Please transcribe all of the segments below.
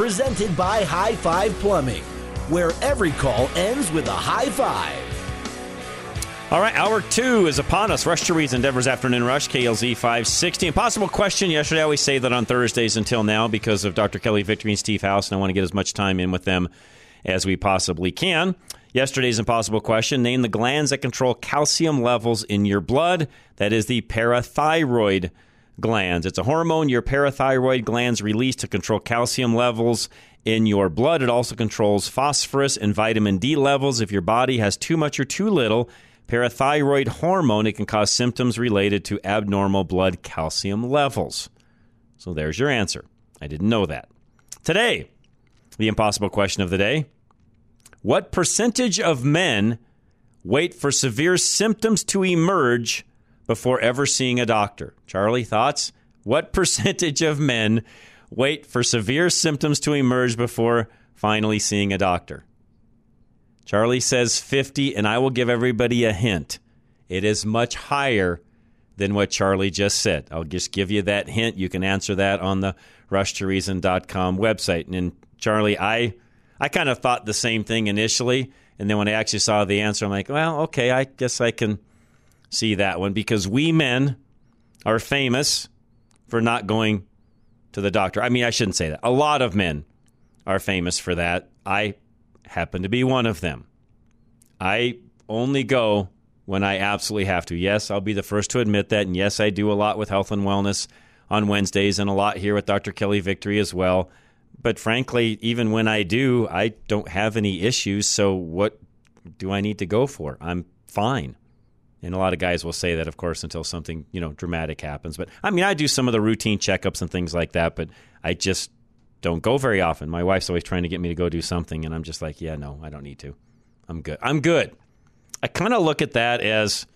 Presented by High Five Plumbing, where every call ends with a high five. All right, hour two is upon us. Rush to Reason, Denver's Afternoon Rush, KLZ 560. Impossible question yesterday. I always say that on Thursdays until now because of Dr. Kelly Victory and Steve House, and I want to get as much time in with them as we possibly can. Yesterday's impossible question name the glands that control calcium levels in your blood. That is the parathyroid glands. It's a hormone your parathyroid glands release to control calcium levels in your blood. It also controls phosphorus and vitamin D levels. If your body has too much or too little parathyroid hormone, it can cause symptoms related to abnormal blood calcium levels. So there's your answer. I didn't know that. Today, the impossible question of the day What percentage of men wait for severe symptoms to emerge before ever seeing a doctor? Charlie, thoughts? What percentage of men wait for severe symptoms to emerge before finally seeing a doctor? Charlie says 50, and I will give everybody a hint. It is much higher than what Charlie just said. I'll just give you that hint. You can answer that on the rushtoreason.com website. And Charlie, I I kind of thought the same thing initially, and then when I actually saw the answer, I'm like, well, okay, I guess I can see that one because we men are famous for not going to the doctor. I mean, I shouldn't say that. A lot of men are famous for that. I happen to be one of them. I only go when I absolutely have to. Yes, I'll be the first to admit that. And yes, I do a lot with health and wellness on Wednesdays and a lot here with Dr. Kelly Victory as well. But frankly, even when I do, I don't have any issues. So what do I need to go for? I'm fine. And a lot of guys will say that, of course, until something you know dramatic happens. But I mean, I do some of the routine checkups and things like that. But I just don't go very often. My wife's always trying to get me to go do something, and I'm just like, yeah, no, I don't need to. I'm good. I'm good. I kind of look at that as,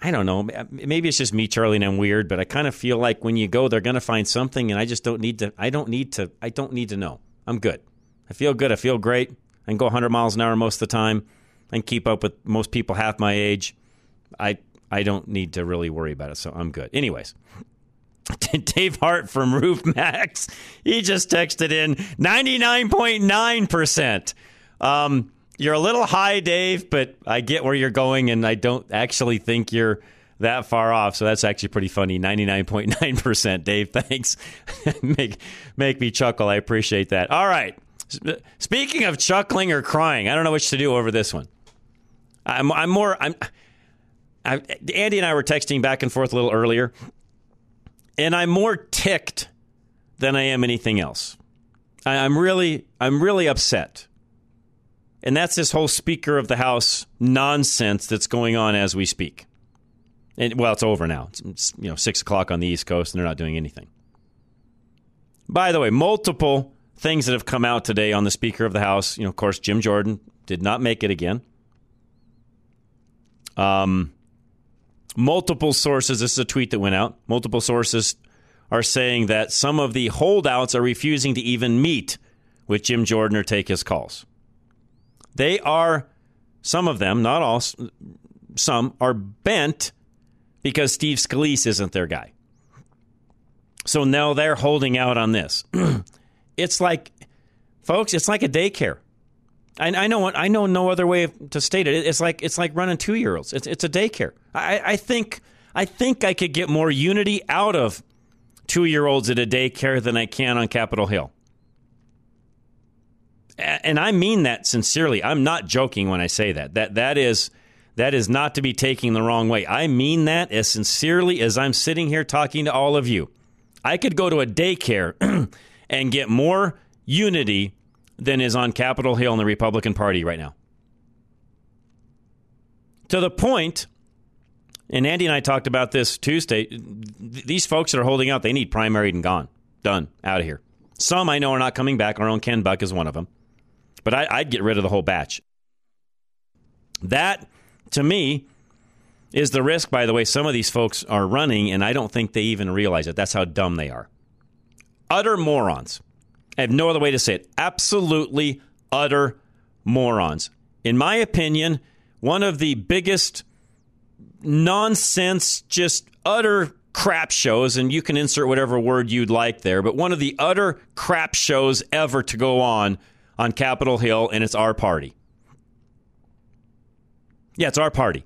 I don't know, maybe it's just me, Charlie, and I'm weird, but I kind of feel like when you go, they're going to find something, and I just don't need to. I don't need to. I don't need to know. I'm good. I feel good. I feel great. I can go 100 miles an hour most of the time, and keep up with most people half my age. I I don't need to really worry about it, so I'm good. Anyways. Dave Hart from Roof Maxx. He just texted in 99.9%. Um, you're a little high, Dave, but I get where you're going, and I don't actually think you're that far off. So that's actually pretty funny. 99.9%. Dave, thanks. make, make me chuckle. I appreciate that. All right. Speaking of chuckling or crying, I don't know which to do over this one. I'm, I'm more. I'm. I, Andy and I were texting back and forth a little earlier and I'm more ticked than I am anything else. I, am really, I'm really upset, and that's this whole Speaker of the House nonsense that's going on as we speak. And well, it's over now. It's you know six o'clock on the East Coast, and they're not doing anything. By the way, multiple things that have come out today on the Speaker of the House. You know, of course, Jim Jordan did not make it again. Um, multiple sources, this is a tweet that went out, multiple sources are saying that some of the holdouts are refusing to even meet with Jim Jordan or take his calls. They are, some of them, not all, some are bent because Steve Scalise isn't their guy. So now they're holding out on this. it's like, folks, it's like a daycare. I, I know I know no other way to state it. It's like it's like running two year olds. It's it's a daycare. I, I think I think I could get more unity out of two year olds at a daycare than I can on Capitol Hill. And I mean that sincerely. I'm not joking when I say that. That that is that is not to be taken the wrong way. I mean that as sincerely as I'm sitting here talking to all of you. I could go to a daycare and get more unity than is on Capitol Hill in the Republican Party right now. To the point, and Andy and I talked about this Tuesday, these folks that are holding out, they need primaried and gone. Done. Out of here. Some I know are not coming back. Our own Ken Buck is one of them. But I, would get rid of the whole batch. That, to me, is the risk, by the way, some of these folks are running, and I don't think they even realize it. That's how dumb they are. Utter morons. I have no other way to say it. Absolutely utter morons. In my opinion, one of the biggest nonsense, just utter crap shows, and you can insert whatever word you'd like there, but one of the utter crap shows ever to go on on Capitol Hill, and it's our party. Yeah, it's our party.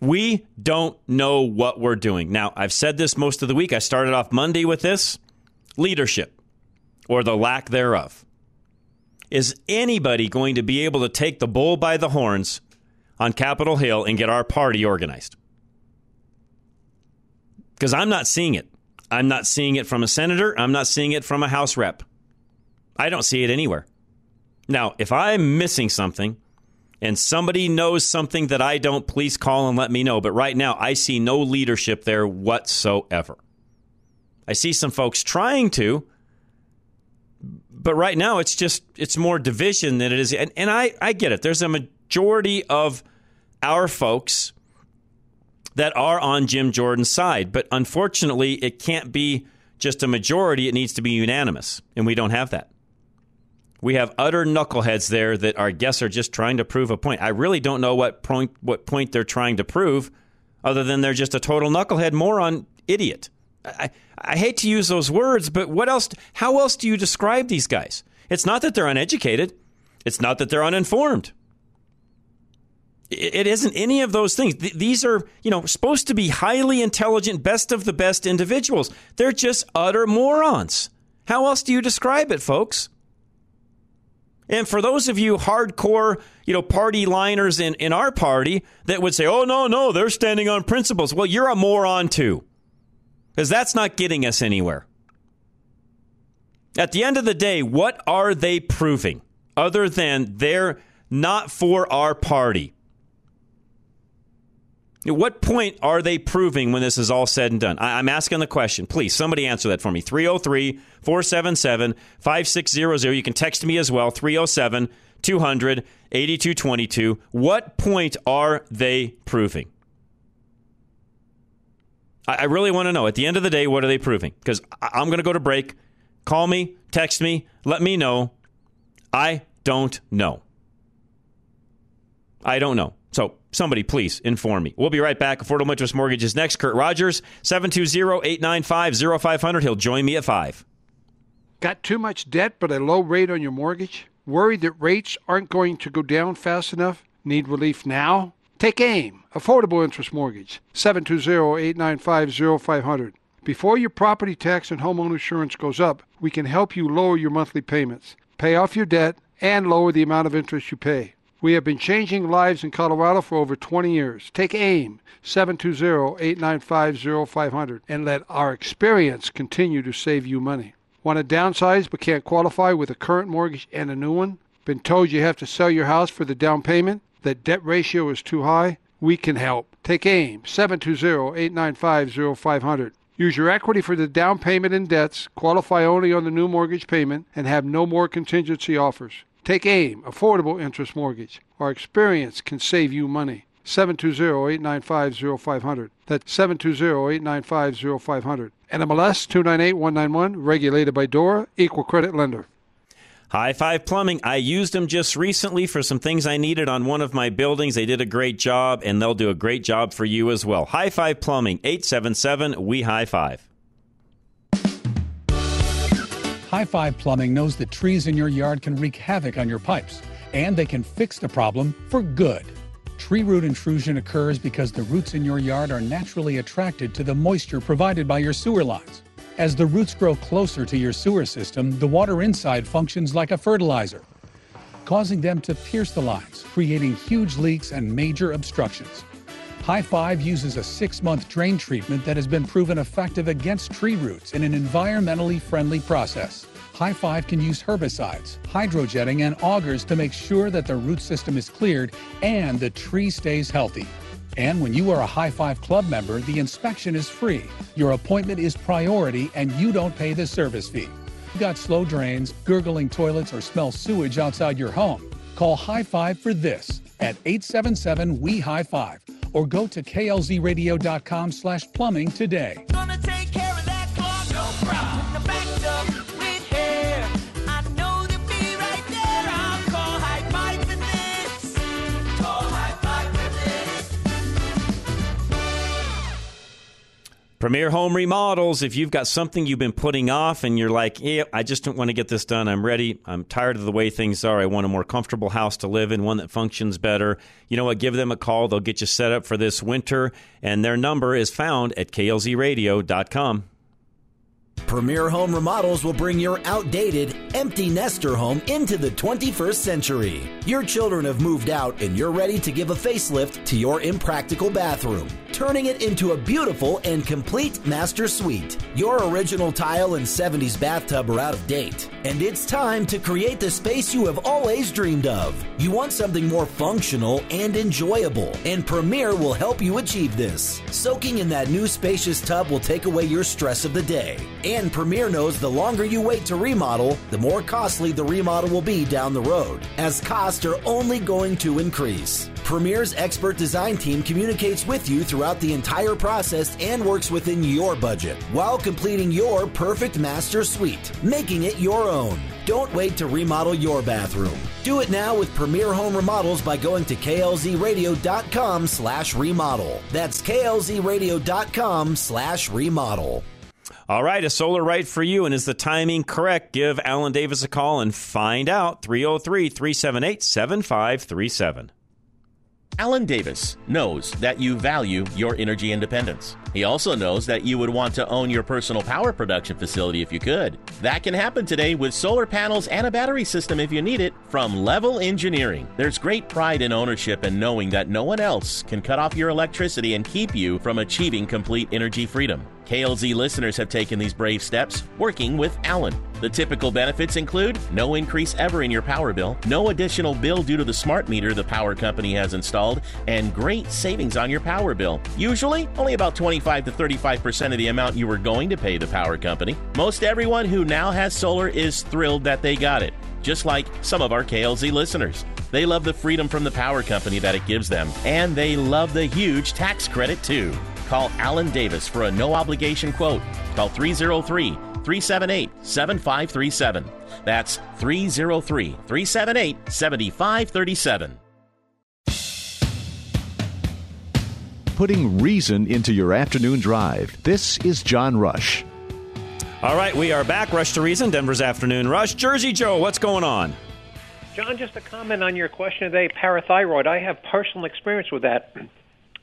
We don't know what we're doing. Now, I've said this most of the week. I started off Monday with this leadership or the lack thereof. Is anybody going to be able to take the bull by the horns on Capitol Hill and get our party organized? Because I'm not seeing it. I'm not seeing it from a senator. I'm not seeing it from a House rep. I don't see it anywhere. Now, if I'm missing something and somebody knows something that I don't, please call and let me know. But right now, I see no leadership there whatsoever. I see some folks trying to, but right now it's just it's more division than it is. And, and I, I get it. There's a majority of our folks that are on Jim Jordan's side. But unfortunately, it can't be just a majority, it needs to be unanimous. And we don't have that. We have utter knuckleheads there that our guests are just trying to prove a point. I really don't know what point what point they're trying to prove, other than they're just a total knucklehead moron idiot. I, I hate to use those words, but what else? How else do you describe these guys? It's not that they're uneducated. It's not that they're uninformed. It isn't any of those things. These are, you know, supposed to be highly intelligent, best of the best individuals. They're just utter morons. How else do you describe it, folks? And for those of you hardcore, you know, party liners in, in our party that would say, oh, no, no, they're standing on principles. Well, you're a moron too, because that's not getting us anywhere. At the end of the day, what are they proving other than they're not for our party? At what point are they proving when this is all said and done? I, am asking the question. Please, somebody answer that for me. 303 477 5600. You can text me as well. 307 200 8222. What point are they proving? I, I really want to know. At the end of the day, what are they proving? Because I'm going to go to break. Call me, text me, let me know. I don't know. I don't know. So somebody please inform me. We'll be right back. Affordable Interest Mortgage is next. Kurt Rogers, 720-895-0500. He'll join me at 5. Got too much debt but a low rate on your mortgage? Worried that rates aren't going to go down fast enough? Need relief now? Take AIM, Affordable Interest Mortgage, 720-895-0500. Before your property tax and home insurance goes up, we can help you lower your monthly payments, pay off your debt, and lower the amount of interest you pay. We have been changing lives in Colorado for over 20 years. Take AIM 720-895-0500 and let our experience continue to save you money. Want to downsize but can't qualify with a current mortgage and a new one? Been told you have to sell your house for the down payment? That debt ratio is too high? We can help. Take AIM 720-895-0500. Use your equity for the down payment and debts, qualify only on the new mortgage payment, and have no more contingency offers. Take AIM, Affordable Interest Mortgage. Our experience can save you money. 720-895-0500. That's 720-895-0500. NMLS 298191, regulated by DORA, equal credit lender. High Five Plumbing. I used them just recently for some things I needed on one of my buildings. They did a great job, and they'll do a great job for you as well. High Five Plumbing, 877 We High Five. High Five Plumbing knows that trees in your yard can wreak havoc on your pipes, and they can fix the problem for good. Tree root intrusion occurs because the roots in your yard are naturally attracted to the moisture provided by your sewer lines. As the roots grow closer to your sewer system, the water inside functions like a fertilizer, causing them to pierce the lines, creating huge leaks and major obstructions. High Five uses a six month drain treatment that has been proven effective against tree roots in an environmentally friendly process. High Five can use herbicides, hydrojetting, and augers to make sure that the root system is cleared and the tree stays healthy. And when you are a High Five Club member, the inspection is free. Your appointment is priority and you don't pay the service fee. You got slow drains, gurgling toilets, or smell sewage outside your home? Call High Five for this at 877 We High Five or go to klzradio.com slash plumbing today. Premier Home Remodels. If you've got something you've been putting off and you're like, yeah, I just don't want to get this done. I'm ready. I'm tired of the way things are. I want a more comfortable house to live in, one that functions better. You know what? Give them a call. They'll get you set up for this winter. And their number is found at klzradio.com. Premier Home Remodels will bring your outdated, empty nester home into the 21st century. Your children have moved out and you're ready to give a facelift to your impractical bathroom, turning it into a beautiful and complete master suite. Your original tile and 70s bathtub are out of date, and it's time to create the space you have always dreamed of. You want something more functional and enjoyable, and Premier will help you achieve this. Soaking in that new spacious tub will take away your stress of the day. And Premier knows the longer you wait to remodel, the more costly the remodel will be down the road, as costs are only going to increase. Premier's expert design team communicates with you throughout the entire process and works within your budget while completing your perfect master suite, making it your own. Don't wait to remodel your bathroom. Do it now with Premier Home Remodels by going to klzradio.com slash remodel. That's klzradio.com slash remodel. All right, a solar right for you. And is the timing correct? Give Alan Davis a call and find out. 303 378 7537. Alan Davis knows that you value your energy independence. He also knows that you would want to own your personal power production facility if you could. That can happen today with solar panels and a battery system if you need it from Level Engineering. There's great pride in ownership and knowing that no one else can cut off your electricity and keep you from achieving complete energy freedom. KLZ listeners have taken these brave steps working with Alan. The typical benefits include no increase ever in your power bill, no additional bill due to the smart meter the power company has installed, and great savings on your power bill. Usually, only about 25 to 35% of the amount you were going to pay the power company. Most everyone who now has solar is thrilled that they got it, just like some of our KLZ listeners. They love the freedom from the power company that it gives them, and they love the huge tax credit too. Call Alan Davis for a no obligation quote. Call 303 378 7537. That's 303 378 7537. Putting reason into your afternoon drive. This is John Rush. All right, we are back. Rush to Reason, Denver's Afternoon Rush. Jersey Joe, what's going on? John, just a comment on your question today parathyroid. I have personal experience with that.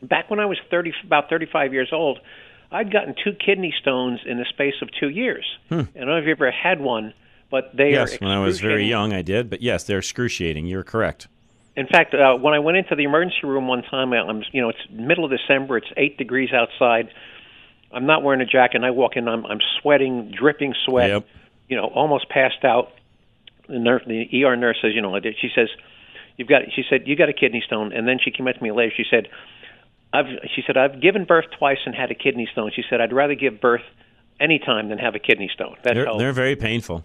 Back when I was 30, about 35 years old, I'd gotten two kidney stones in the space of two years. Hmm. I don't know if you ever had one, but they yes, are. when I was very young, I did. But yes, they're excruciating. You're correct. In fact, uh, when I went into the emergency room one time, I- I'm you know it's middle of December, it's eight degrees outside. I'm not wearing a jacket, and I walk in, I'm I'm sweating, dripping sweat, Yep. you know, almost passed out. The nurse, the ER nurse says, you know, she says, you've got, she said, you got a kidney stone, and then she came up to me later. She said, I've, she said, I've given birth twice and had a kidney stone. She said, I'd rather give birth any time than have a kidney stone. That's They're, how they're very painful.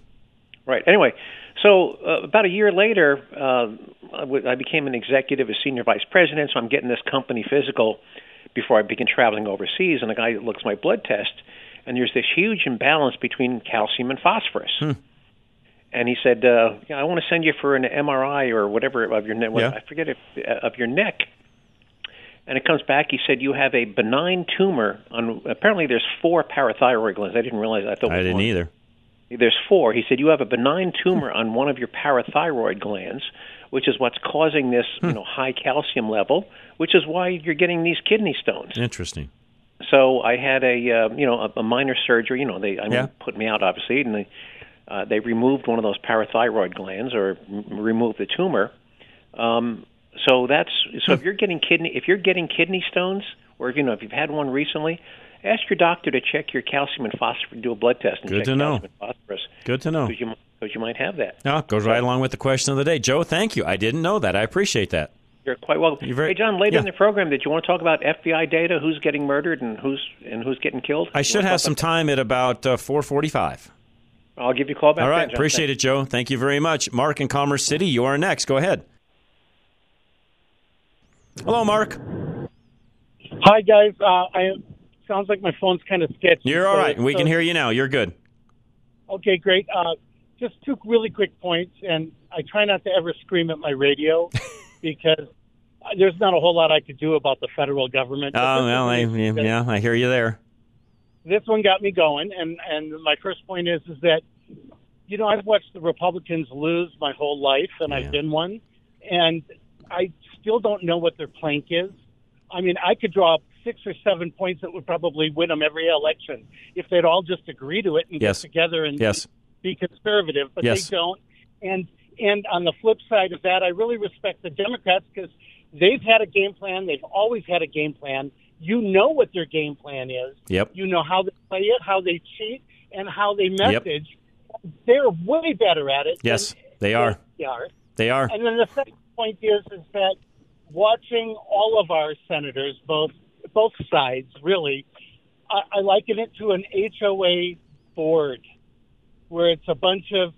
Right. Anyway, so uh, about a year later, uh, I w- I became an executive, a senior vice president. So I'm getting this company physical before I begin traveling overseas. And the guy looks at my blood test, and there's this huge imbalance between calcium and phosphorus. And he said, uh, yeah, "I want to send you for an MRI or whatever of your neck. Yeah. I forget if, uh, of your neck." And it comes back. He said you have a benign tumor on. Apparently, there's four parathyroid glands. I didn't realize. I thought I didn't one. either. There's four. He said you have a benign tumor on one of your parathyroid glands, which is what's causing this, you know, high calcium level, which is why you're getting these kidney stones. Interesting. so I had a uh, you know a, a minor surgery. You know they I mean, Yeah. put me out obviously, and they uh, they removed one of those parathyroid glands or m- removed the tumor. Um, so that's so if you're getting kidney if you're getting kidney stones or if, you know if you've had one recently, ask your doctor to check your calcium and phosphorus, do a blood test and Good check to know. calcium and phosphorus Good to know. because you because you might have that. No, it goes right along with the question of the day. Joe, thank you. I didn't know that. I appreciate that. You're quite welcome. You're very- hey, John, later yeah. in the program, did you want to talk about FBI data? Who's getting murdered and who's and who's getting killed? I should have some time at about uh, 445. I'll give you a call back. All right. then. Appreciate Thanks. it, Joe. Thank you very much. Mark in Commerce City, you are next. Go ahead. Hello, Mark. Hi guys. Uh, I sounds like my phone's kind of sketchy. You're all so- right. We so- can hear you now. You're good. Okay, great. Uh, just two really quick points, and I try not to ever scream at my radio because there's not a whole lot I could do about the federal government. Oh, well, I, yeah, I hear you there. This one got me going, and and my first point is is that you know I've watched the Republicans lose my whole life, and I've been one, and I still don't know what their plank is. I mean, I could draw up six or seven points that would probably win them every election if they'd all just agree to it and Yes. get together and Yes. be conservative, but Yes. they don't. And and on the flip side of that, I really respect the Democrats because they've had a game plan. They've always had a game plan. You know what their game plan is. Yep. You know how they play it, how they cheat, and how they Yep. message. They're way better at it. Yes, they are. they are. They are. And then the second point is is that watching all of our senators, both both sides, really, I, I liken it to an HOA board, where it's a bunch of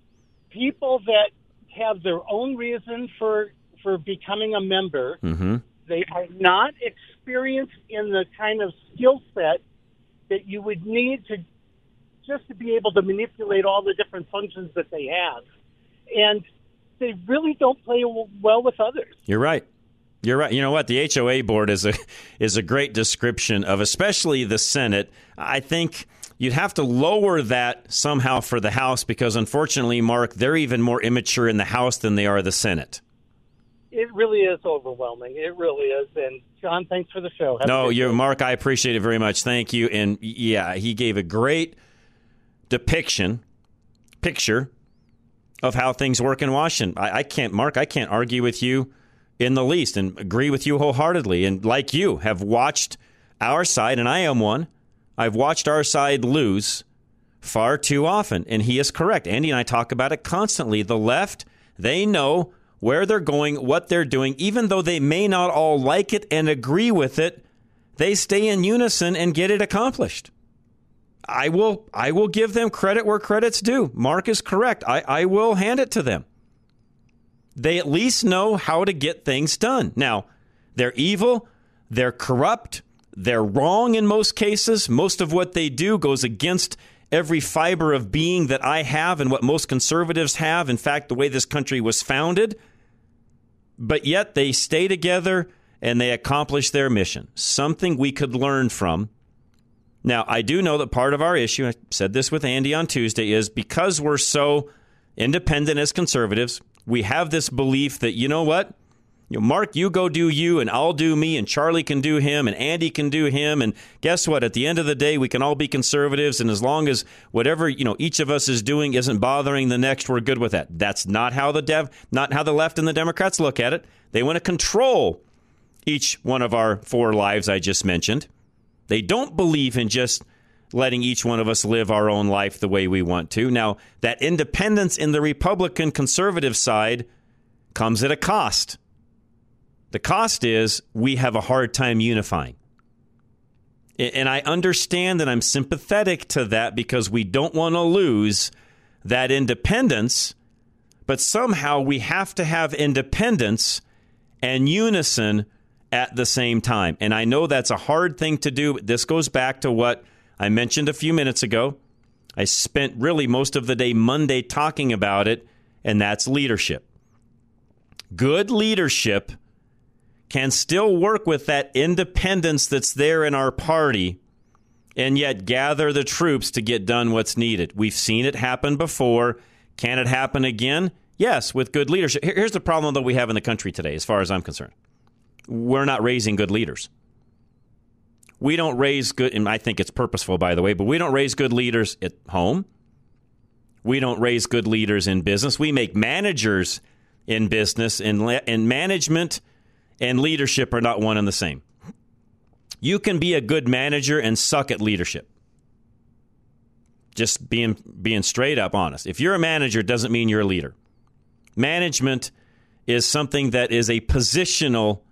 people that have their own reason for for becoming a member. Mm-hmm. They are not experienced in the kind of skill set that you would need to just to be able to manipulate all the different functions that they have. And they really don't play well with others. You're right. You're right. You know what? The HOA board is a is a great description of especially the Senate. I think you'd have to lower that somehow for the House because unfortunately, Mark, they're even more immature in the House than they are the Senate. It really is overwhelming. It really is. And John, thanks for the show. Have no, you. Mark, I appreciate it very much. Thank you. And yeah, he gave a great depiction, picture of how things work in Washington. I, I can't, Mark, I can't argue with you in the least and agree with you wholeheartedly. And like you, have watched our side, and I am one. I've watched our side lose far too often. And he is correct. Andy and I talk about it constantly. The left, they know where they're going, what they're doing, even though they may not all like it and agree with it, they stay in unison and get it accomplished. I will I will give them credit where credit's due. Mark is correct. I, I will hand it to them. They at least know how to get things done. Now, they're evil, they're corrupt, they're wrong in most cases. Most of what they do goes against every fiber of being that I have and what most conservatives have. In fact, the way this country was founded. But yet they stay together and they accomplish their mission. Something we could learn from. Now, I do know that part of our issue, I said this with Andy on Tuesday, is because we're so independent as conservatives, we have this belief that, you know what? You know, Mark, you go do you, and I'll do me, and Charlie can do him, and Andy can do him. And guess what? At the end of the day, we can all be conservatives, and as long as whatever you know each of us is doing isn't bothering the next, we're good with that. That's not how the dev, not how the left and the Democrats look at it. They want to control each one of our four lives I just mentioned. They don't believe in just letting each one of us live our own life the way we want to. Now, that independence in the Republican conservative side comes at a cost. The cost is we have a hard time unifying. And I understand and I'm sympathetic to that because we don't want to lose that independence, but somehow we have to have independence and unison at the same time. And I know that's a hard thing to do. This goes back to what I mentioned a few minutes ago. I spent really most of the day Monday talking about it, and that's leadership. Good leadership can still work with that independence that's there in our party and yet gather the troops to get done what's needed. We've seen it happen before. Can it happen again? Yes, with good leadership. Here's the problem that we have in the country today, as far as I'm concerned we're not raising good leaders. We don't raise good, and I think it's purposeful, by the way, but we don't raise good leaders at home. We don't raise good leaders in business. We make managers in business, and, and management and leadership are not one and the same. You can be a good manager and suck at leadership. Just being being straight up honest. If you're a manager doesn't mean you're a leader. Management is something that is a positional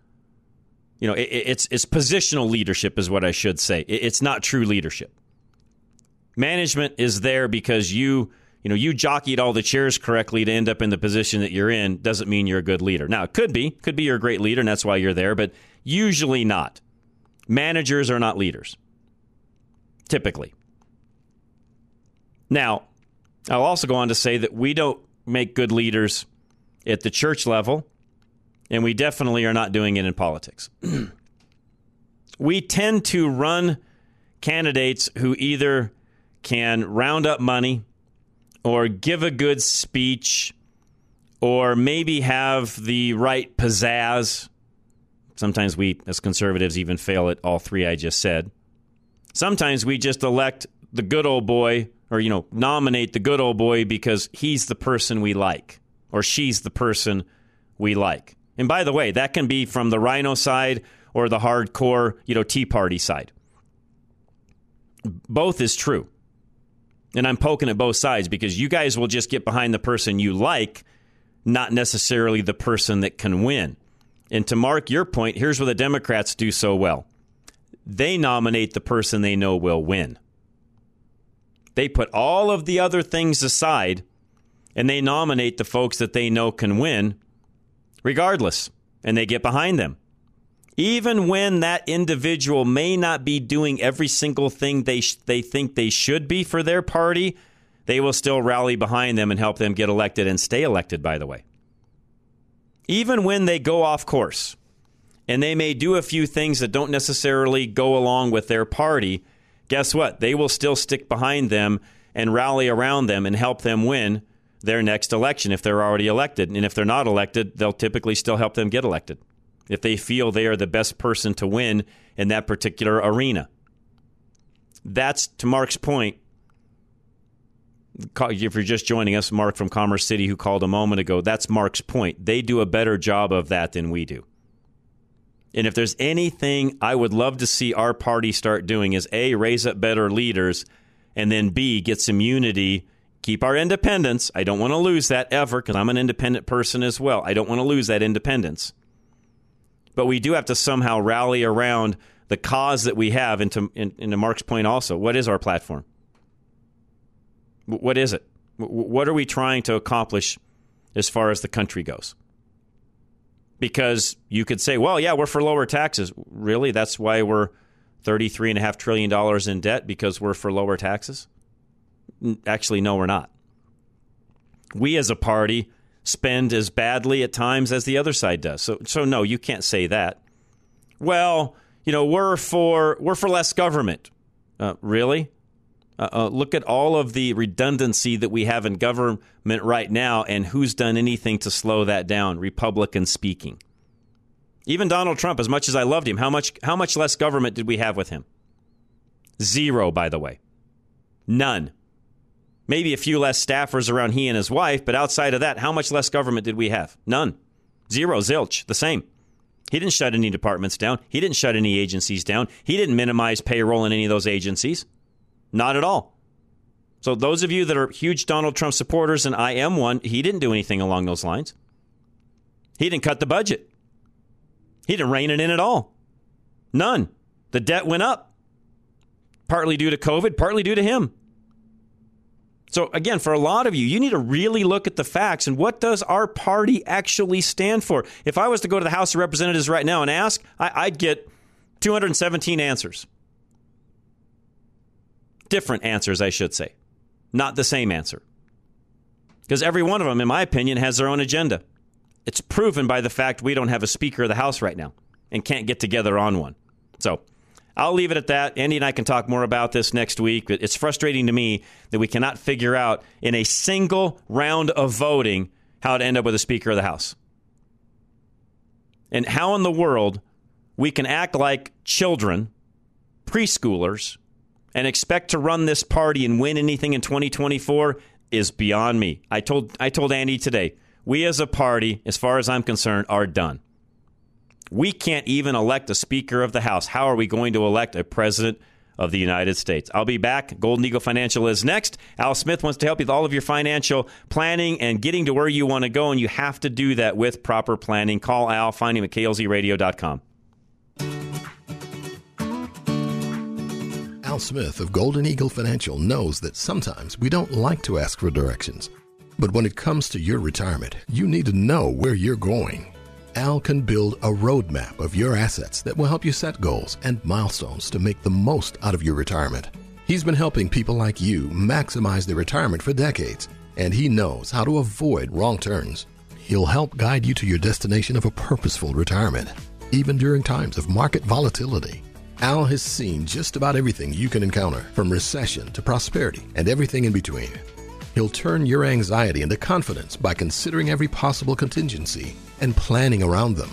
you know, it, it's it's positional leadership is what I should say. It, it's not true leadership. Management is there because you you know you jockeyed all the chairs correctly to end up in the position that you're in. Doesn't mean you're a good leader. Now it could be could be you're a great leader and that's why you're there, but usually not. Managers are not leaders. Typically. Now, I'll also go on to say that we don't make good leaders at the church level and we definitely are not doing it in politics. we tend to run candidates who either can round up money or give a good speech or maybe have the right pizzazz. Sometimes we, as conservatives, even fail at all three I just said. Sometimes we just elect the good old boy or, you know, nominate the good old boy because he's the person we like or she's the person we like. And by the way, that can be from the RINO side or the hardcore, you know, Tea Party side. Both is true. And I'm poking at both sides because you guys will just get behind the person you like, not necessarily the person that can win. And to mark your point, here's where the Democrats do so well they nominate the person they know will win. They put all of the other things aside and they nominate the folks that they know can win regardless, and they get behind them. Even when that individual may not be doing every single thing they, sh- they think they should be for their party, they will still rally behind them and help them get elected and stay elected, by the way. Even when they go off course and they may do a few things that don't necessarily go along with their party, guess what? They will still stick behind them and rally around them and help them win their next election if they're already elected. And if they're not elected, they'll typically still help them get elected if they feel they are the best person to win in that particular arena. That's to Mark's point. If you're just joining us, Mark from Commerce City, who called a moment ago, that's Mark's point. They do a better job of that than we do. And if there's anything I would love to see our party start doing is A, raise up better leaders, and then B, get some unity keep our independence. I don't want to lose that ever because I'm an independent person as well. I don't want to lose that independence. But we do have to somehow rally around the cause that we have. Into, in, into Mark's point, also, what is our platform? What is it? What are we trying to accomplish as far as the country goes? Because you could say, well, yeah, we're for lower taxes. Really? That's why we're $33.5 trillion in debt because we're for lower taxes? Actually, no, we're not. We as a party spend as badly at times as the other side does. So, so no, you can't say that. Well, you know, we're for we're for less government. Uh, really? Uh, uh, look at all of the redundancy that we have in government right now, and who's done anything to slow that down? Republican speaking. Even Donald Trump, as much as I loved him, how much how much less government did we have with him? Zero, by the way. None. Maybe a few less staffers around he and his wife, but outside of that, how much less government did we have? None. Zero, zilch, the same. He didn't shut any departments down. He didn't shut any agencies down. He didn't minimize payroll in any of those agencies. Not at all. So, those of you that are huge Donald Trump supporters, and I am one, he didn't do anything along those lines. He didn't cut the budget. He didn't rein it in at all. None. The debt went up, partly due to COVID, partly due to him. So again, for a lot of you, you need to really look at the facts and what does our party actually stand for? If I was to go to the House of Representatives right now and ask, I, would get 217 answers. Different answers, I should say. Not the same answer. Because every one of them, in my opinion, has their own agenda. It's proven by the fact we don't have a Speaker of the House right now and can't get together on one. So I'll leave it at that. Andy and I can talk more about this next week. It's frustrating to me that we cannot figure out in a single round of voting how to end up with a Speaker of the House. And how in the world we can act like children, preschoolers and expect to run this party and win anything in 2024 is beyond me. I told I told Andy today, we as a party, as far as I'm concerned, are done. We can't even elect a Speaker of the House. How are we going to elect a President of the United States? I'll be back. Golden Eagle Financial is next. Al Smith wants to help you with all of your financial planning and getting to where you want to go, and you have to do that with proper planning. Call Al. Find him at klzradio.com. Al Smith of Golden Eagle Financial knows that sometimes we don't like to ask for directions. But when it comes to your retirement, you need to know where you're going. Al can build a roadmap of your assets that will help you set goals and milestones to make the most out of your retirement. He's been helping people like you maximize their retirement for decades, and he knows how to avoid wrong turns. He'll help guide you to your destination of a purposeful retirement, even during times of market volatility. Al has seen just about everything you can encounter, from recession to prosperity and everything in between. He'll turn your anxiety into confidence by considering every possible contingency and planning around them.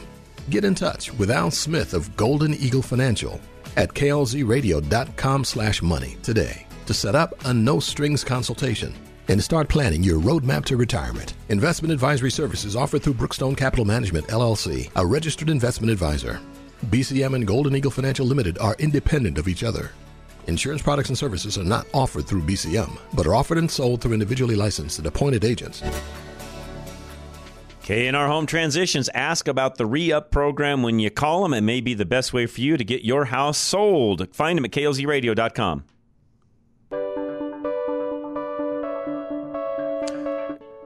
Get in touch with Al Smith of Golden Eagle Financial at klzradio.com slash money today to set up a no-strings consultation and start planning your roadmap to retirement. Investment advisory services offered through Brookstone Capital Management, LLC, a registered investment advisor. BCM and Golden Eagle Financial Limited are independent of each other. Insurance products and services are not offered through BCM, but are offered and sold through individually licensed and appointed agents. K&R Home Transitions. Ask about the re-up program when you call them. It may be the best way for you to get your house sold. Find them at klzradio.com.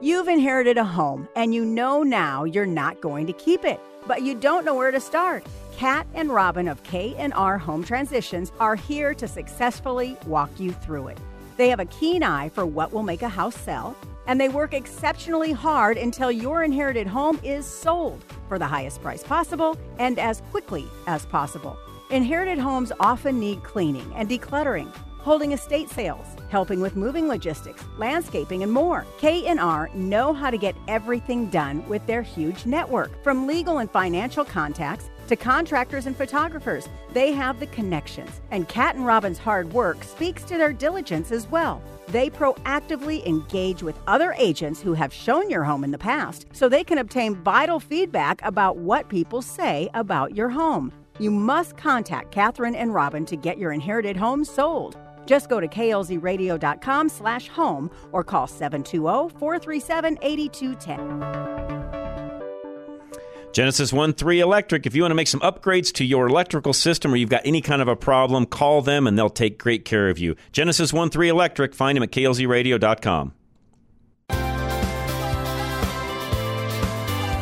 You've inherited a home and you know now you're not going to keep it, but you don't know where to start. Kat and Robin of K&R Home Transitions are here to successfully walk you through it. They have a keen eye for what will make a house sell, and they work exceptionally hard until your inherited home is sold for the highest price possible and as quickly as possible. Inherited homes often need cleaning and decluttering, holding estate sales, helping with moving logistics, landscaping, and more. K&R know how to get everything done with their huge network, from legal and financial contacts to contractors and photographers. They have the connections, and Kat and Robin's hard work speaks to their diligence as well. They proactively engage with other agents who have shown your home in the past so they can obtain vital feedback about what people say about your home. You must contact Catherine and Robin to get your inherited home sold. Just go to klzradio.com slash home or call 720-437-8210. Genesis 1 3 Electric. If you want to make some upgrades to your electrical system or you've got any kind of a problem, call them and they'll take great care of you. Genesis 1 3 Electric. Find them at klzradio.com.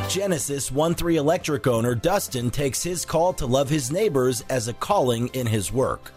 Genesis 1 3 Electric owner Dustin takes his call to love his neighbors as a calling in his work.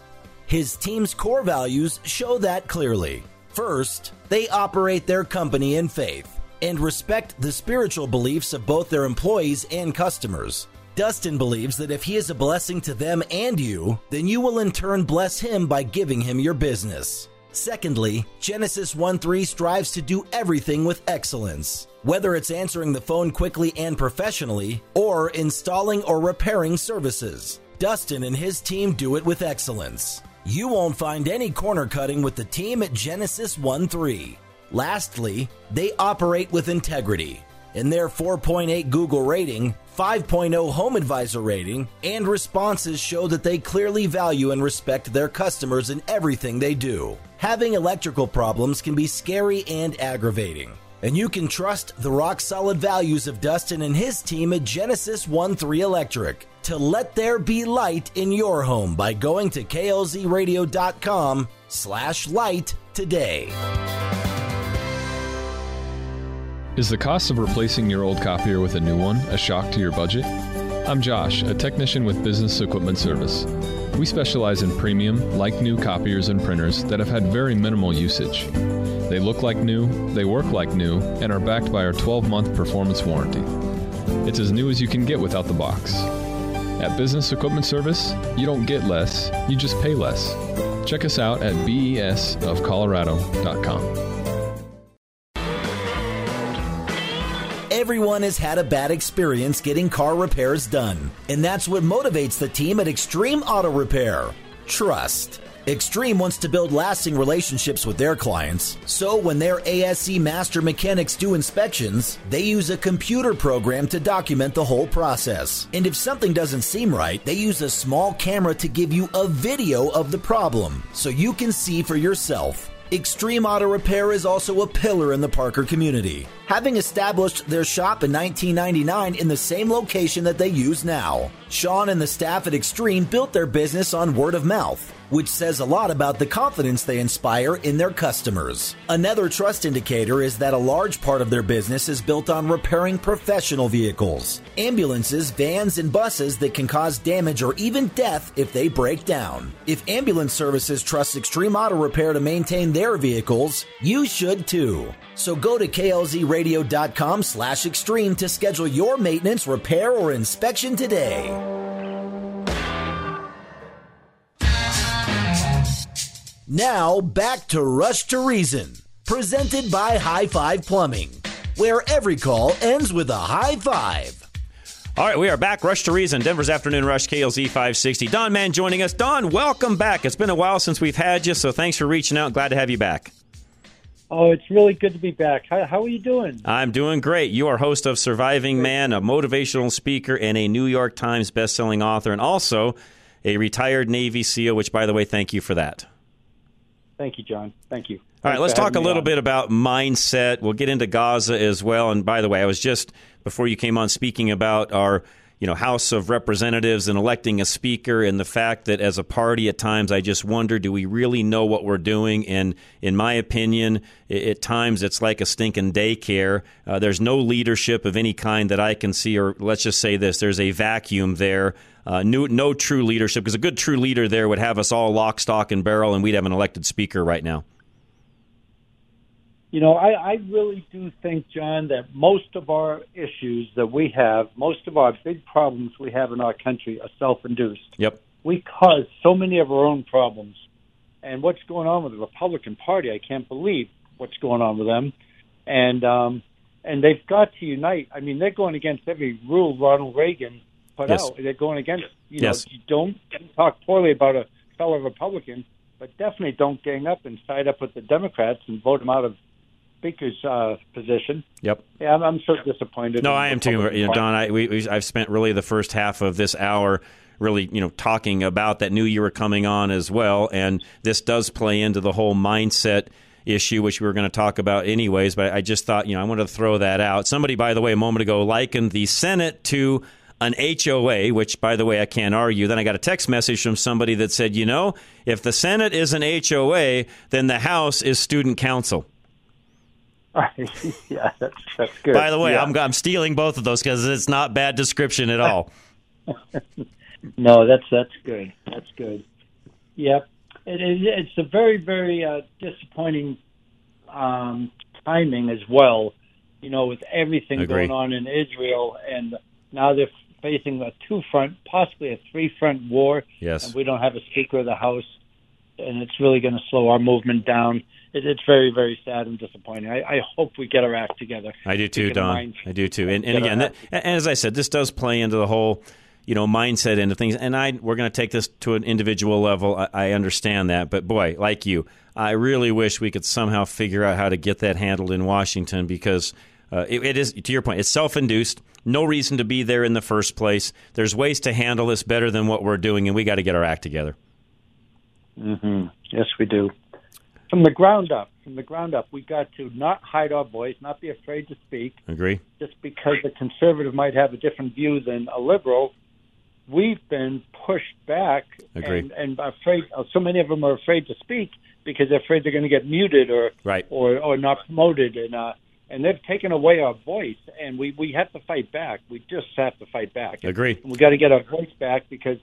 His team's core values show that clearly. First, they operate their company in faith and respect the spiritual beliefs of both their employees and customers. Dustin believes that if he is a blessing to them and you, then you will in turn bless him by giving him your business. Secondly, Genesis 1 3 strives to do everything with excellence. Whether it's answering the phone quickly and professionally, or installing or repairing services, Dustin and his team do it with excellence. You won't find any corner cutting with the team at Genesis 1 3. Lastly, they operate with integrity. In their 4.8 Google rating, 5.0 Home Advisor rating, and responses show that they clearly value and respect their customers in everything they do. Having electrical problems can be scary and aggravating. And you can trust the rock solid values of Dustin and his team at Genesis 1 3 Electric to let there be light in your home by going to klzradio.com slash light today. Is the cost of replacing your old copier with a new one a shock to your budget? I'm Josh, a technician with Business Equipment Service. We specialize in premium, like new copiers and printers that have had very minimal usage. They look like new, they work like new, and are backed by our 12 month performance warranty. It's as new as you can get without the box. At Business Equipment Service, you don't get less, you just pay less. Check us out at besofcolorado.com. Everyone has had a bad experience getting car repairs done, and that's what motivates the team at Extreme Auto Repair. trust. Extreme wants to build lasting relationships with their clients, so when their ASE master mechanics do inspections, they use a computer program to document the whole process. And if something doesn't seem right, they use a small camera to give you a video of the problem so you can see for yourself. Extreme Auto Repair is also a pillar in the Parker community, having established their shop in 1999 in the same location that they use now. Sean and the staff at Extreme built their business on word of mouth, which says a lot about the confidence they inspire in their customers. Another trust indicator is that a large part of their business is built on repairing professional vehicles, ambulances, vans, and buses that can cause damage or even death if they break down. If ambulance services trust Extreme Auto Repair to maintain their vehicles, you should too. So go to klzradio.com slash extreme to schedule your maintenance, repair, or inspection today. Now back to Rush to Reason, presented by High Five Plumbing, where every call ends with a high five. All right, we are back. Rush to Reason, Denver's Afternoon Rush, KLZ 560. Don Mann joining us. Don, welcome back. It's been a while since we've had you, so thanks for reaching out. Glad to have you back. Oh, it's really good to be back. How, how are you doing? I'm doing great. You are host of Surviving Man, a motivational speaker, and a New York Times bestselling author, and also a retired Navy SEAL, which, by the way, thank you for that. Thank you, John. Thank you. All right, let's talk a little on. bit about mindset. We'll get into Gaza as well. And by the way, I was just before you came on speaking about our you know House of Representatives and electing a speaker, and the fact that as a party at times I just wonder, do we really know what we're doing? And in my opinion, i- at times it's like a stinking daycare. Uh, there's no leadership of any kind that I can see, or let's just say this: there's a vacuum there. Uh, no, no true leadership because a good true leader there would have us all lock, stock, and barrel, and we'd have an elected speaker right now. You know, I, I really do think, John, that most of our issues that we have, most of our big problems we have in our country are self-induced. Yep. We cause so many of our own problems. And what's going on with the Republican Party, I can't believe what's going on with them. And um, and they've got to unite. I mean, they're going against every rule Ronald Reagan put Yes. out. They're going against, you Yes. know, you don't talk poorly about a fellow Republican, but definitely don't gang up and side up with the Democrats and vote them out of Speaker's uh, position. Yep. Yeah, I'm, I'm so disappointed. No, I am too. You know, Don, I, we, we, I've spent really the first half of this hour really, you know, talking about that new year coming on as well, and this does play into the whole mindset issue, which we were going to talk about anyways. But I just thought, you know, I wanted to throw that out. Somebody, by the way, a moment ago likened the Senate to an HOA, which, by the way, I can't argue. Then I got a text message from somebody that said, you know, if the Senate is an HOA, then the House is student council. yeah, that's that's good. By the way, Yeah. I'm, I'm stealing both of those because it's not bad description at all. No, that's that's good. That's good. Yep, it is. It's a very very uh, disappointing um, timing as well. You know, with everything Agree. going on in Israel, and now they're facing a two front, possibly a three front war. Yes. and we don't have a Speaker of the House, and it's really going to slow our movement down. It, it's very very sad and disappointing. I, I hope we get our act together. I do too, Don. I do too. And, and again, that, and as I said, this does play into the whole, you know, mindset into things. And I, we're going to take this to an individual level. I, I understand that, but boy, like you, I really wish we could somehow figure out how to get that handled in Washington because uh, it, it is, to your point, it's self-induced. No reason to be there in the first place. There's ways to handle this better than what we're doing, and we got to get our act together. hmm Yes, we do. From the ground up, from the ground up, we got to not hide our voice, not be afraid to speak. Agree? Just because a conservative might have a different view than a liberal, we've been pushed back, Agree. and and afraid. So many of them are afraid to speak because they're afraid they're going to get muted or Right. or or not promoted, and uh, and they've taken away our voice, and we we have to fight back. We just have to fight back. Agree. And we got to get our voice back because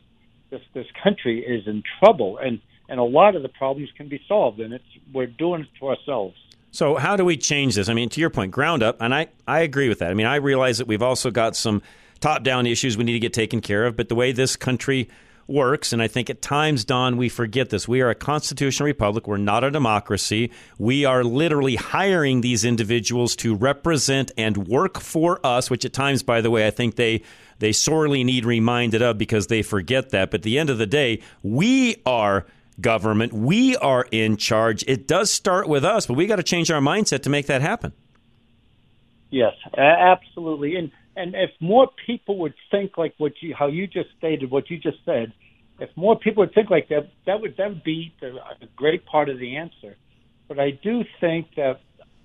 this this country is in trouble, and and a lot of the problems can be solved, and it's we're doing it to ourselves. So how do we change this? I mean, to your point, ground up, and I, I agree with that. I mean, I realize that we've also got some top down issues we need to get taken care of, but the way this country works. And I think at times, Don, we forget this. We are a constitutional republic. We're not a democracy. We are literally hiring these individuals to represent and work for us, which at times, by the way, I think they they sorely need reminded of because they forget that. But at the end of the day, we are government. We are in charge. It does start with us, but we got to change our mindset to make that happen. Yes, absolutely. And and if more people would think like what you how you just stated, what you just said, if more people would think like that, that would that would be the, a great part of the answer. But I do think that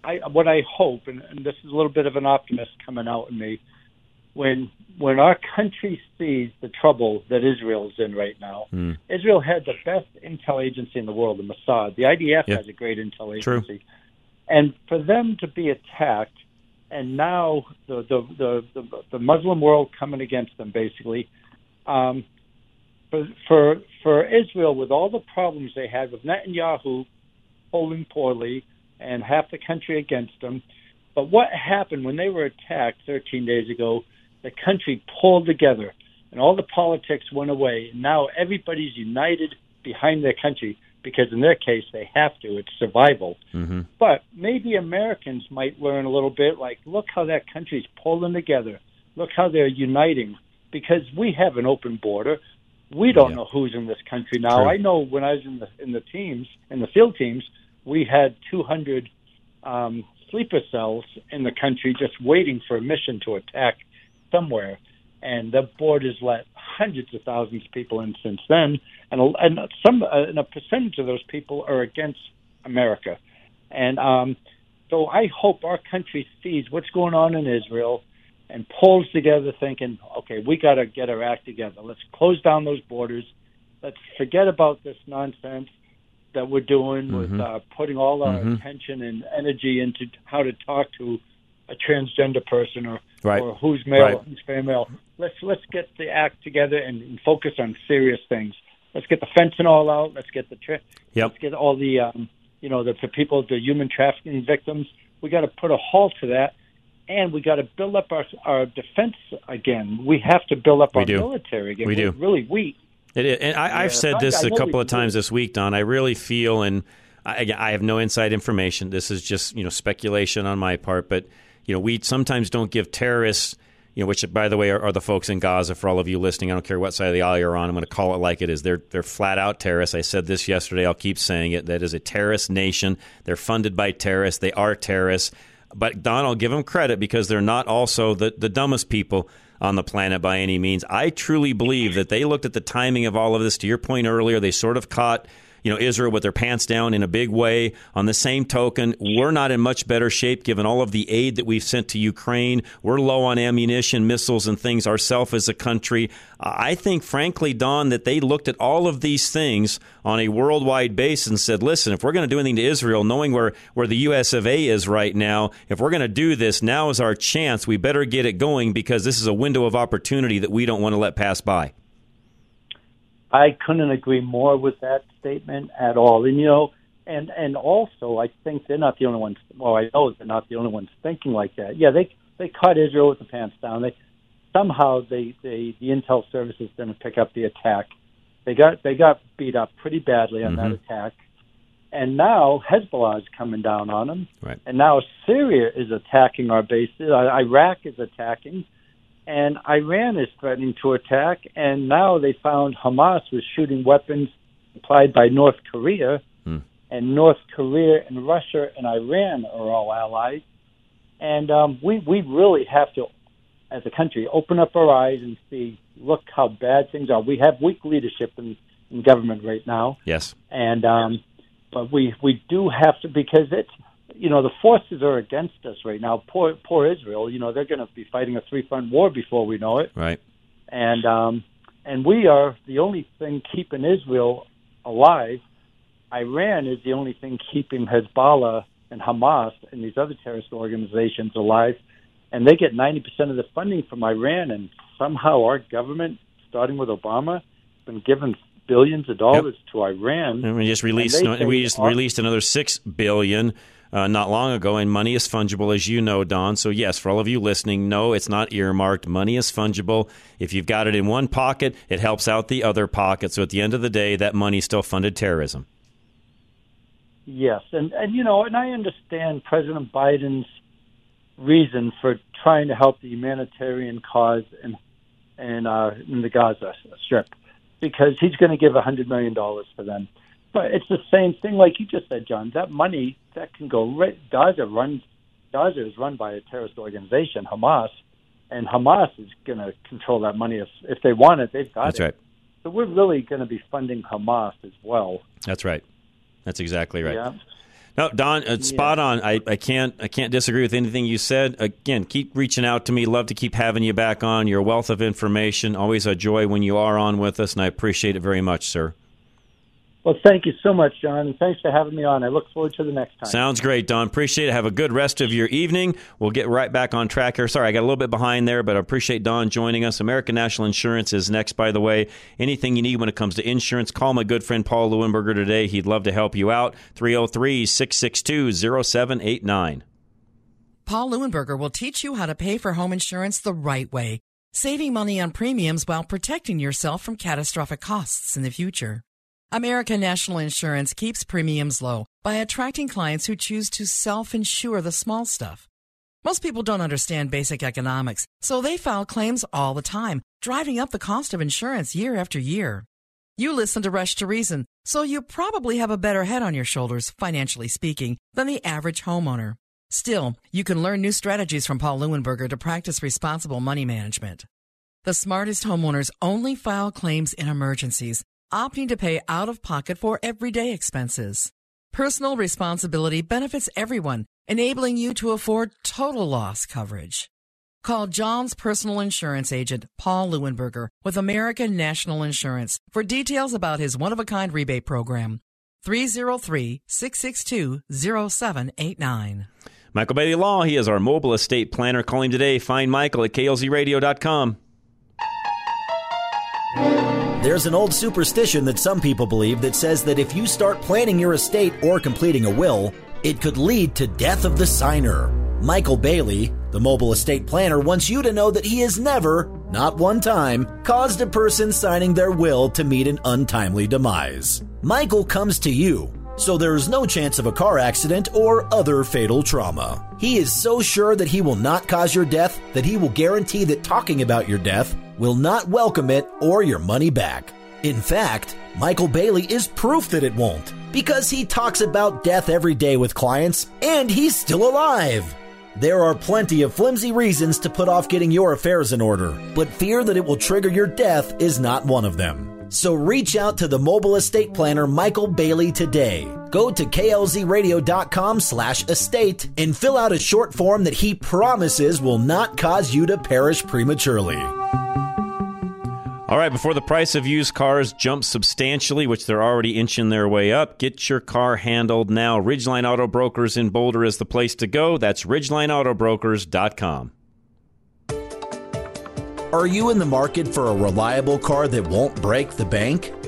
I what I hope, and, and this is a little bit of an optimist coming out in me, when when our country sees the trouble that Israel's in right now. Mm. Israel had the best intel agency in the world, the Mossad. The IDF Yeah. has a great intel agency, True. and for them to be attacked, and now the the the, the, the Muslim world coming against them, basically. Um, for, for for Israel, with all the problems they had with Netanyahu polling poorly and half the country against them, but what happened when they were attacked 13 days ago? The country pulled together, and all the politics went away. And now everybody's united behind their country because, in their case, they have to. It's survival. Mm-hmm. But maybe Americans might learn a little bit. Like, look how that country's pulling together. Look how they're uniting because we have an open border. We don't know who's in this country now. True. I know when I was in the in the teams in the field teams, we had 200 um, sleeper cells in the country just waiting for a mission to attack somewhere. And the board has let hundreds of thousands of people in since then, and a, and some uh, and a percentage of those people are against America. And um, so I hope our country sees what's going on in Israel and pulls together, thinking, okay, we got to get our act together. Let's close down those borders. Let's forget about this nonsense that we're doing with Mhm. uh, putting all our Mhm. attention and energy into how to talk to a transgender person or Right. or who's male, Right. or who's female. Let's let's get the act together and, and focus on serious things. Let's get the fencing all out. Let's get the tra- Yep. let's get all the um, you know the, the people, the human trafficking victims. We got to put a halt to that, and we got to build up our our defense again. We have to build up We our do. military again. We We're do. really weak. It is, and I, Yeah, I've said this I a couple of times this week, Don. I really feel, and I, I have no inside information. This is just you know speculation on my part, but you know we sometimes don't give terrorists, you know, which by the way are, are the folks in Gaza. For all of you listening, I don't care what side of the aisle you're on. I'm going to call it like it is. They're they're flat out terrorists. I said this yesterday. I'll keep saying it. That is a terrorist nation. They're funded by terrorists. They are terrorists. But Don, I'll give them credit because they're not also the, the dumbest people on the planet by any means. I truly believe that they looked at the timing of all of this. To your point earlier, they sort of caught you know Israel with their pants down in a big way. On the same token, we're not in much better shape given all of the aid that we've sent to Ukraine. We're low on ammunition, missiles, and things ourselves as a country. I think, frankly, Don, that they looked at all of these things on a worldwide basis and said, "Listen, if we're going to do anything to Israel, knowing where where the U.S. of A. is right now, if we're going to do this, now is our chance. We better get it going because this is a window of opportunity that we don't want to let pass by." I couldn't agree more with that statement at all. And you know, and and also I think they're not the only ones. Well, I know they're not the only ones thinking like that. Yeah, they they caught Israel with the pants down. They somehow they, they the intel services didn't pick up the attack. They got they got beat up pretty badly on that Mhm. attack. And now Hezbollah is coming down on them. Right. And now Syria is attacking our bases. Iraq is attacking and Iran is threatening to attack. And now they found Hamas was shooting weapons supplied by North Korea, Hmm. and North Korea and Russia and Iran are all allies. And um, we we really have to, as a country, open up our eyes and see. Look how bad things are. We have weak leadership in, in government right now Yes. and um, but we we do have to because it's you know the forces are against us right now. Poor poor Israel. You know they're going to be fighting a three front war before we know it, Right. and um, and we are the only thing keeping Israel alive. Iran is the only thing keeping Hezbollah and Hamas and these other terrorist organizations alive, and they get ninety percent of the funding from Iran. And somehow our government, starting with Obama, has been given billions of dollars to Iran. And we just released And they we just released another six billion. Uh, not long ago, and money is fungible, as you know, Don. So, yes, for all of you listening, no, it's not earmarked. Money is fungible. If you've got it in one pocket, it helps out the other pocket. So, at the end of the day, that money still funded terrorism. Yes, and and you know, and I understand President Biden's reason for trying to help the humanitarian cause in in, uh, in the Gaza Strip because he's going to give a hundred million dollars for them. But it's the same thing, like you just said, John. That money that can go right. Gaza runs. Gaza is run by a terrorist organization, Hamas, and Hamas is going to control that money if if they want it. They've got That's it. right. So we're really going to be funding Hamas as well. That's right. That's exactly right. Yeah. No, Don, uh, spot on. I, I can't I can't disagree with anything you said. Again, keep reaching out to me. Love to keep having you back on. Your wealth of information, always a joy when you are on with us, and I appreciate it very much, sir. Well, thank you so much, John, and thanks for having me on. I look forward to the next time. Sounds great, Don. Appreciate it. Have a good rest of your evening. We'll get right back on track here. Sorry, I got a little bit behind there, but I appreciate Don joining us. American National Insurance is next, by the way. Anything you need when it comes to insurance, call my good friend Paul Lewinberger today. He'd love to help you out. 303 662 0789. Paul Lewinberger will teach you how to pay for home insurance the right way, saving money on premiums while protecting yourself from catastrophic costs in the future. American National Insurance keeps premiums low by attracting clients who choose to self insure the small stuff. Most people don't understand basic economics, so they file claims all the time, driving up the cost of insurance year after year. You listen to Rush to Reason, so you probably have a better head on your shoulders, financially speaking, than the average homeowner. Still, you can learn new strategies from Paul Lewinberger to practice responsible money management. The smartest homeowners only file claims in emergencies, opting to pay out of pocket for everyday expenses. Personal responsibility benefits everyone, enabling you to afford total loss coverage. Call John's personal insurance agent, Paul Lewinberger, with American National Insurance for details about his one of a kind rebate program. 303 662 0789. Michael Bailey Law, he is our mobile estate planner. Call him today. Find Michael at klzradio.com. There's an old superstition that some people believe that says that if you start planning your estate or completing a will, it could lead to death of the signer. Michael Bailey, the mobile estate planner, wants you to know that he has never, not one time, caused a person signing their will to meet an untimely demise. Michael comes to you, so there is no chance of a car accident or other fatal trauma. He is so sure that he will not cause your death that he will guarantee that talking about your death will not welcome it or your money back. In fact, Michael Bailey is proof that it won't because he talks about death every day with clients and he's still alive. There are plenty of flimsy reasons to put off getting your affairs in order, but fear that it will trigger your death is not one of them. So reach out to the mobile estate planner Michael Bailey today. Go to klzradio.com slash estate and fill out a short form that he promises will not cause you to perish prematurely. All right, before the price of used cars jumps substantially, which they're already inching their way up, get your car handled now. Ridgeline Auto Brokers in Boulder is the place to go. That's ridgelineautobrokers.com. Are you in the market for a reliable car that won't break the bank?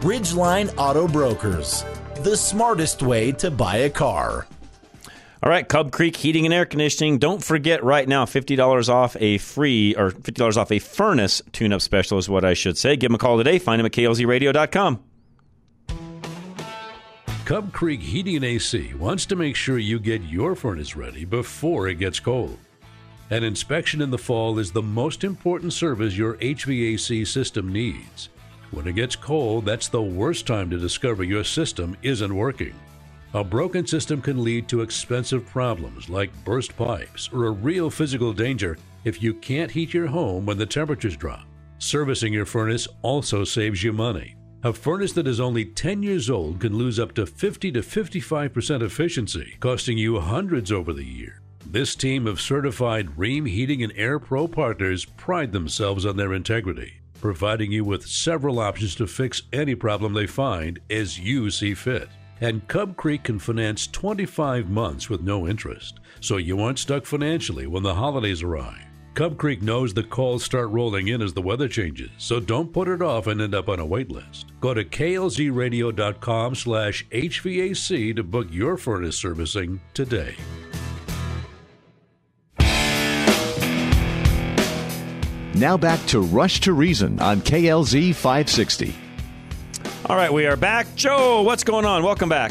Ridgeline Auto Brokers, the smartest way to buy a car. All right, Cub Creek Heating and Air Conditioning. Don't forget right now, fifty dollars off a free or fifty dollars off a furnace tune-up special is what I should say. Give them a call today. Find them at klzradio.com. Cub Creek Heating and AC wants to make sure you get your furnace ready before it gets cold. An inspection in the fall is the most important service your HVAC system needs. When it gets cold, that's the worst time to discover your system isn't working. A broken system can lead to expensive problems like burst pipes or a real physical danger if you can't heat your home when the temperatures drop. Servicing your furnace also saves you money. A furnace that is only 10 years old can lose up to 50 to 55% efficiency, costing you hundreds over the year. This team of certified Rheem Heating and Air Pro partners pride themselves on their integrity, providing you with several options to fix any problem they find as you see fit. And Cub Creek can finance 25 months with no interest, so you aren't stuck financially when the holidays arrive. Cub Creek knows the calls start rolling in as the weather changes, so don't put it off and end up on a wait list. Go to klzradio.com slash HVAC to book your furnace servicing today. Now back to Rush to Reason on KLZ 560. All right, we are back. Joe, what's going on? Welcome back.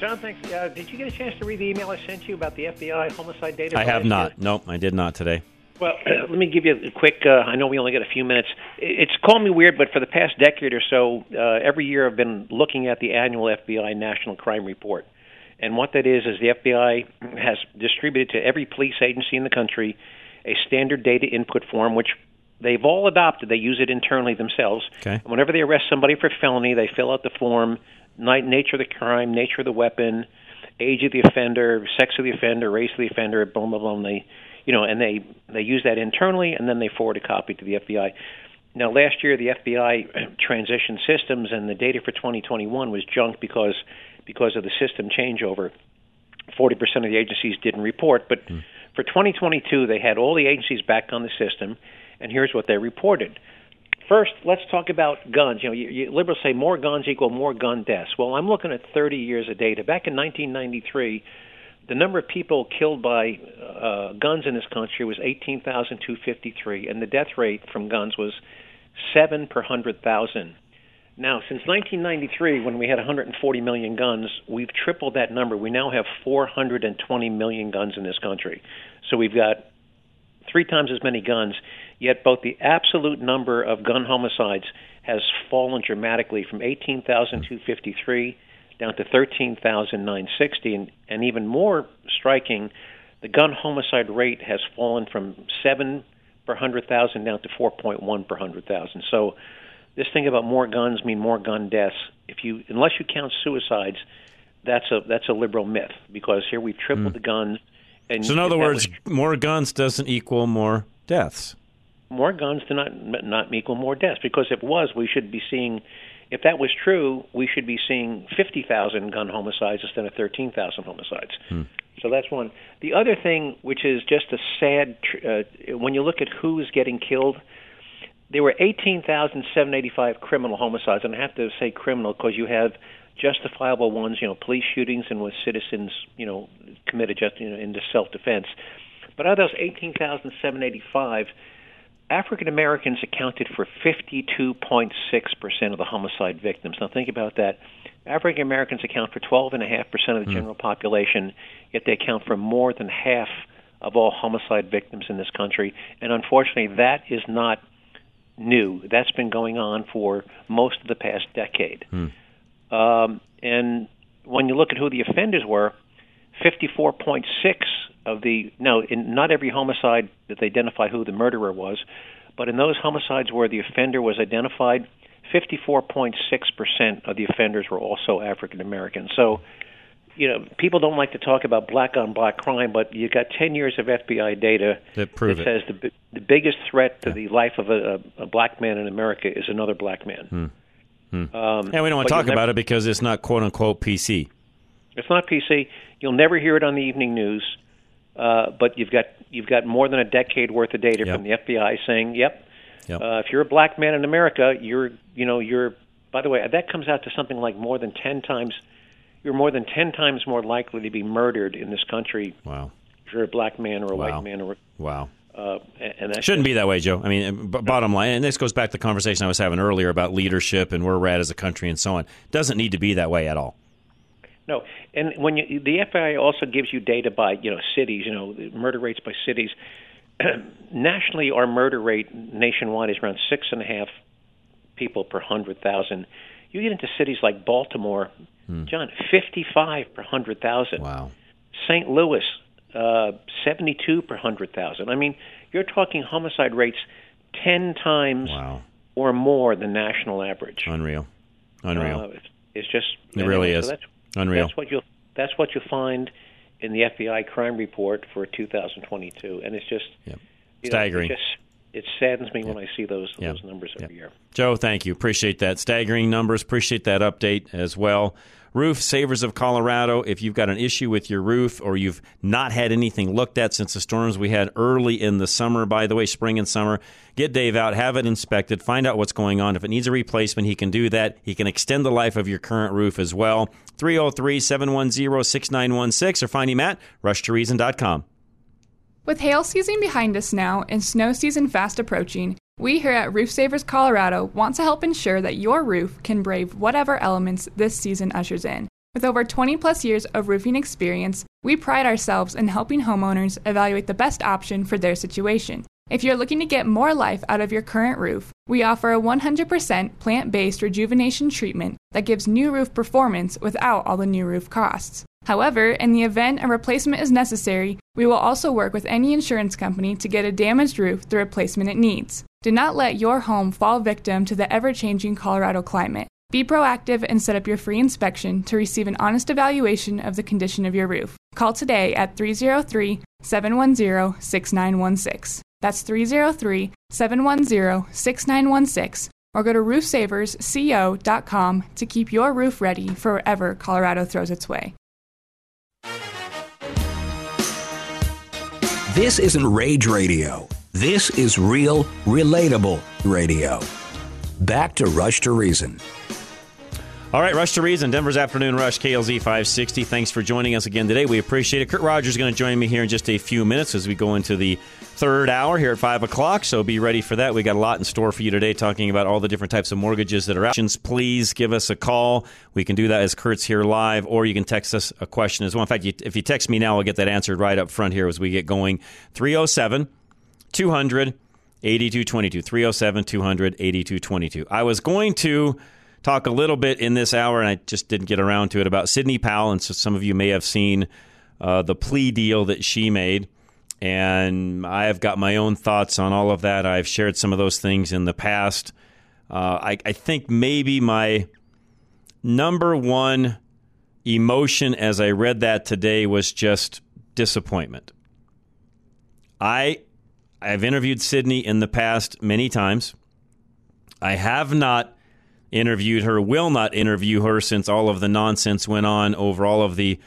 John, thanks. Uh, did you get a chance to read the email I sent you about the FBI homicide data? I have not. Nope, I did not today. Well, let me give you a quick. Uh, I know we only got a few minutes. It's called me weird, but for the past decade or so, uh, every year I've been looking at the annual FBI National Crime Report. And what that is is the FBI has distributed to every police agency in the country a standard data input form, which they've all adopted. They use it internally themselves. Okay. And whenever they arrest somebody for felony, they fill out the form, nature of the crime, nature of the weapon, age of the offender, sex of the offender, race of the offender, blah blah blah. And they, you know, and they they use that internally, and then they forward a copy to the FBI. Now, last year the FBI transitioned systems, and the data for 2021 was junk because because of the system changeover. Forty percent of the agencies didn't report, but hmm. For 2022 they had all the agencies back on the system, and here's what they reported. First, let's talk about guns. You know, you, you, liberals say more guns equal more gun deaths. Well, I'm looking at 30 years of data. Back in 1993, the number of people killed by uh, guns in this country was 18,253, and the death rate from guns was seven per hundred thousand. Now, since 1993, when we had 140 million guns, we've tripled that number. We now have 420 million guns in this country. So we've got three times as many guns, yet both the absolute number of gun homicides has fallen dramatically from 18,253 down to 13,960, and, and even more striking, the gun homicide rate has fallen from 7 per 100,000 down to 4.1 per 100,000. So this thing about more guns mean more gun deaths. If you unless you count suicides, that's a that's a liberal myth because here we've tripled Mm. the guns. And So, in other words, was- more guns doesn't equal more deaths. more guns do not not equal more deaths because if it was, we should be seeing. If that was true, we should be seeing 50,000 gun homicides instead of 13,000 homicides. So that's one. The other thing, which is just a sad, tr- uh, when you look at who is getting killed, there were 18,785 criminal homicides, and I have to say criminal because you have justifiable ones, you know, police shootings and with citizens, you know, committed just you know into self-defense. But out of those 18,785, African Americans accounted for 52.6% of the homicide victims. Now think about that. African Americans account for 12.5% of the hmm. general population, yet they account for more than half of all homicide victims in this country. And unfortunately, that is not new. That's been going on for most of the past decade. Hmm. Um, and when you look at who the offenders were, 54.6 of the no, in not every homicide that they identify who the murderer was, but in those homicides where the offender was identified, 54.6% of the offenders were also African American. So, you know, people don't like to talk about black on black crime, but you got 10 years of FBI data That prove that it. says the the biggest threat to the life of a, a, a black man in America is another black man. Hmm. Hmm. Um, and we don't want to talk you'll about it because it's not quote unquote PC. It's not PC. You'll never hear it on the evening news. Uh, but you've got you've got more than a decade worth of data from the FBI saying, "Yep, Yep. Uh, if you're a black man in America, you're you know you're." By the way, that comes out to something like more than ten times. you're more than 10 times more likely to be murdered in this country. Wow. If you're a black man or a Wow. white man or Wow. Uh, and that Shouldn't be that way, Joe. I mean, b- bottom line, and this goes back to the conversation I was having earlier about leadership and where we're at as a country and so on. Doesn't need to be that way at all. No, and when you, the FBI also gives you data by you know cities, you know murder rates by cities. Nationally, our murder rate nationwide is around six and a half people per hundred thousand. You get into cities like Baltimore, John, fifty-five per hundred thousand. Wow. St. Louis, uh, seventy-two per hundred thousand. I mean, you're talking homicide rates ten times or more than national average. Unreal. Unreal. Uh, it's, it's just It really so is. that's, Unreal. That's what you'll that's what you'll find in the FBI crime report for 2022, and it's just know, Staggering. it, just, it saddens me when I see those Yeah. those numbers every year. Joe, thank you. Appreciate that. Staggering numbers. Appreciate that update as well. Roof Savers of Colorado. If you've got an issue with your roof or you've not had anything looked at since the storms we had early in the summer, by the way, spring and summer, get Dave out, have it inspected, find out what's going on. If it needs a replacement, he can do that. He can extend the life of your current roof as well. 303 710 6916 or find him at rushtoreason.com. With hail season behind us now and snow season fast approaching, we here at Roof Savers Colorado want to help ensure that your roof can brave whatever elements this season ushers in. With over 20 plus years of roofing experience, we pride ourselves in helping homeowners evaluate the best option for their situation. If you're looking to get more life out of your current roof, we offer a 100% plant based rejuvenation treatment that gives new roof performance without all the new roof costs. However, in the event a replacement is necessary, we will also work with any insurance company to get a damaged roof the replacement it needs. Do not let your home fall victim to the ever changing Colorado climate. Be proactive and set up your free inspection to receive an honest evaluation of the condition of your roof. Call today at 303 710 6916. That's 303 710 6916. Or go to roofsaversco.com to keep your roof ready for wherever Colorado throws its way. This isn't rage radio. This is real, relatable radio. Back to Rush to Reason. All right, Rush to Reason, Denver's Afternoon Rush, KLZ 560. Thanks for joining us again today. We appreciate it. Kurt Rogers is going to join me here in just a few minutes as we go into the third hour here at 5 o'clock, so be ready for that. We got a lot in store for you today talking about all the different types of mortgages that are options. Please give us a call. We can do that as Kurt's here live, or you can text us a question as well. In fact, if you text me now, I'll get that answered right up front here as we get going. 307 200 8222. 307 200 8222. I was going to talk a little bit in this hour, and I just didn't get around to it, about Sidney Powell. And so some of you may have seen uh, the plea deal that she made. And I have got my own thoughts on all of that. I've shared some of those things in the past. Uh, I, I think maybe my number one emotion as I read that today was just disappointment. I I've interviewed Sidney in the past many times. I have not interviewed her, will not interview her since all of the nonsense went on over all of the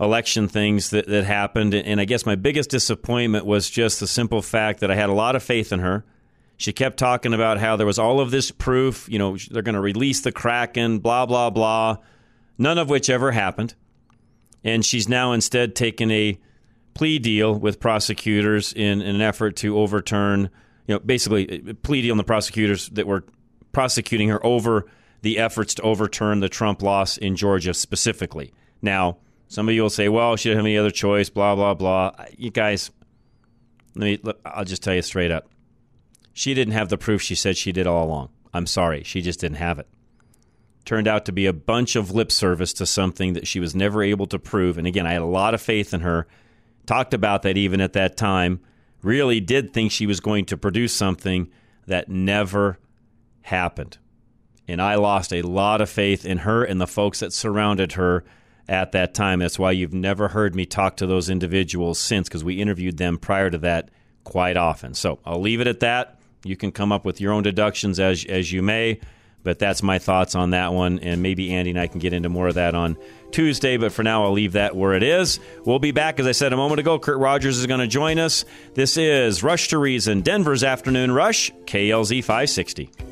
election things that, that happened. And I guess my biggest disappointment was just the simple fact that I had a lot of faith in her. She kept talking about how there was all of this proof, you know, they're going to release the Kraken, blah, blah, blah, none of which ever happened. And she's now instead taken a plea deal with prosecutors in, in an effort to overturn, you know, basically a plea deal on the prosecutors that were prosecuting her over the efforts to overturn the Trump loss in Georgia specifically. Now, some of you will say, well, she didn't have any other choice, blah, blah, blah. You guys, let me, look, I'll just tell you straight up. She didn't have the proof she said she did all along. I'm sorry. She just didn't have it. Turned out to be a bunch of lip service to something that she was never able to prove. And again, I had a lot of faith in her. Talked about that even at that time. Really did think she was going to produce something that never happened. And I lost a lot of faith in her and the folks that surrounded her at that time. That's why you've never heard me talk to those individuals since, because we interviewed them prior to that quite often. So I'll leave it at that. You can come up with your own deductions as as you may, but that's my thoughts on that one. And maybe Andy and I can get into more of that on Tuesday. But for now, I'll leave that where it is. We'll be back, as I said a moment ago. Kurt Rogers is going to join us. This is Rush to Reason, Denver's Afternoon Rush, KLZ 560.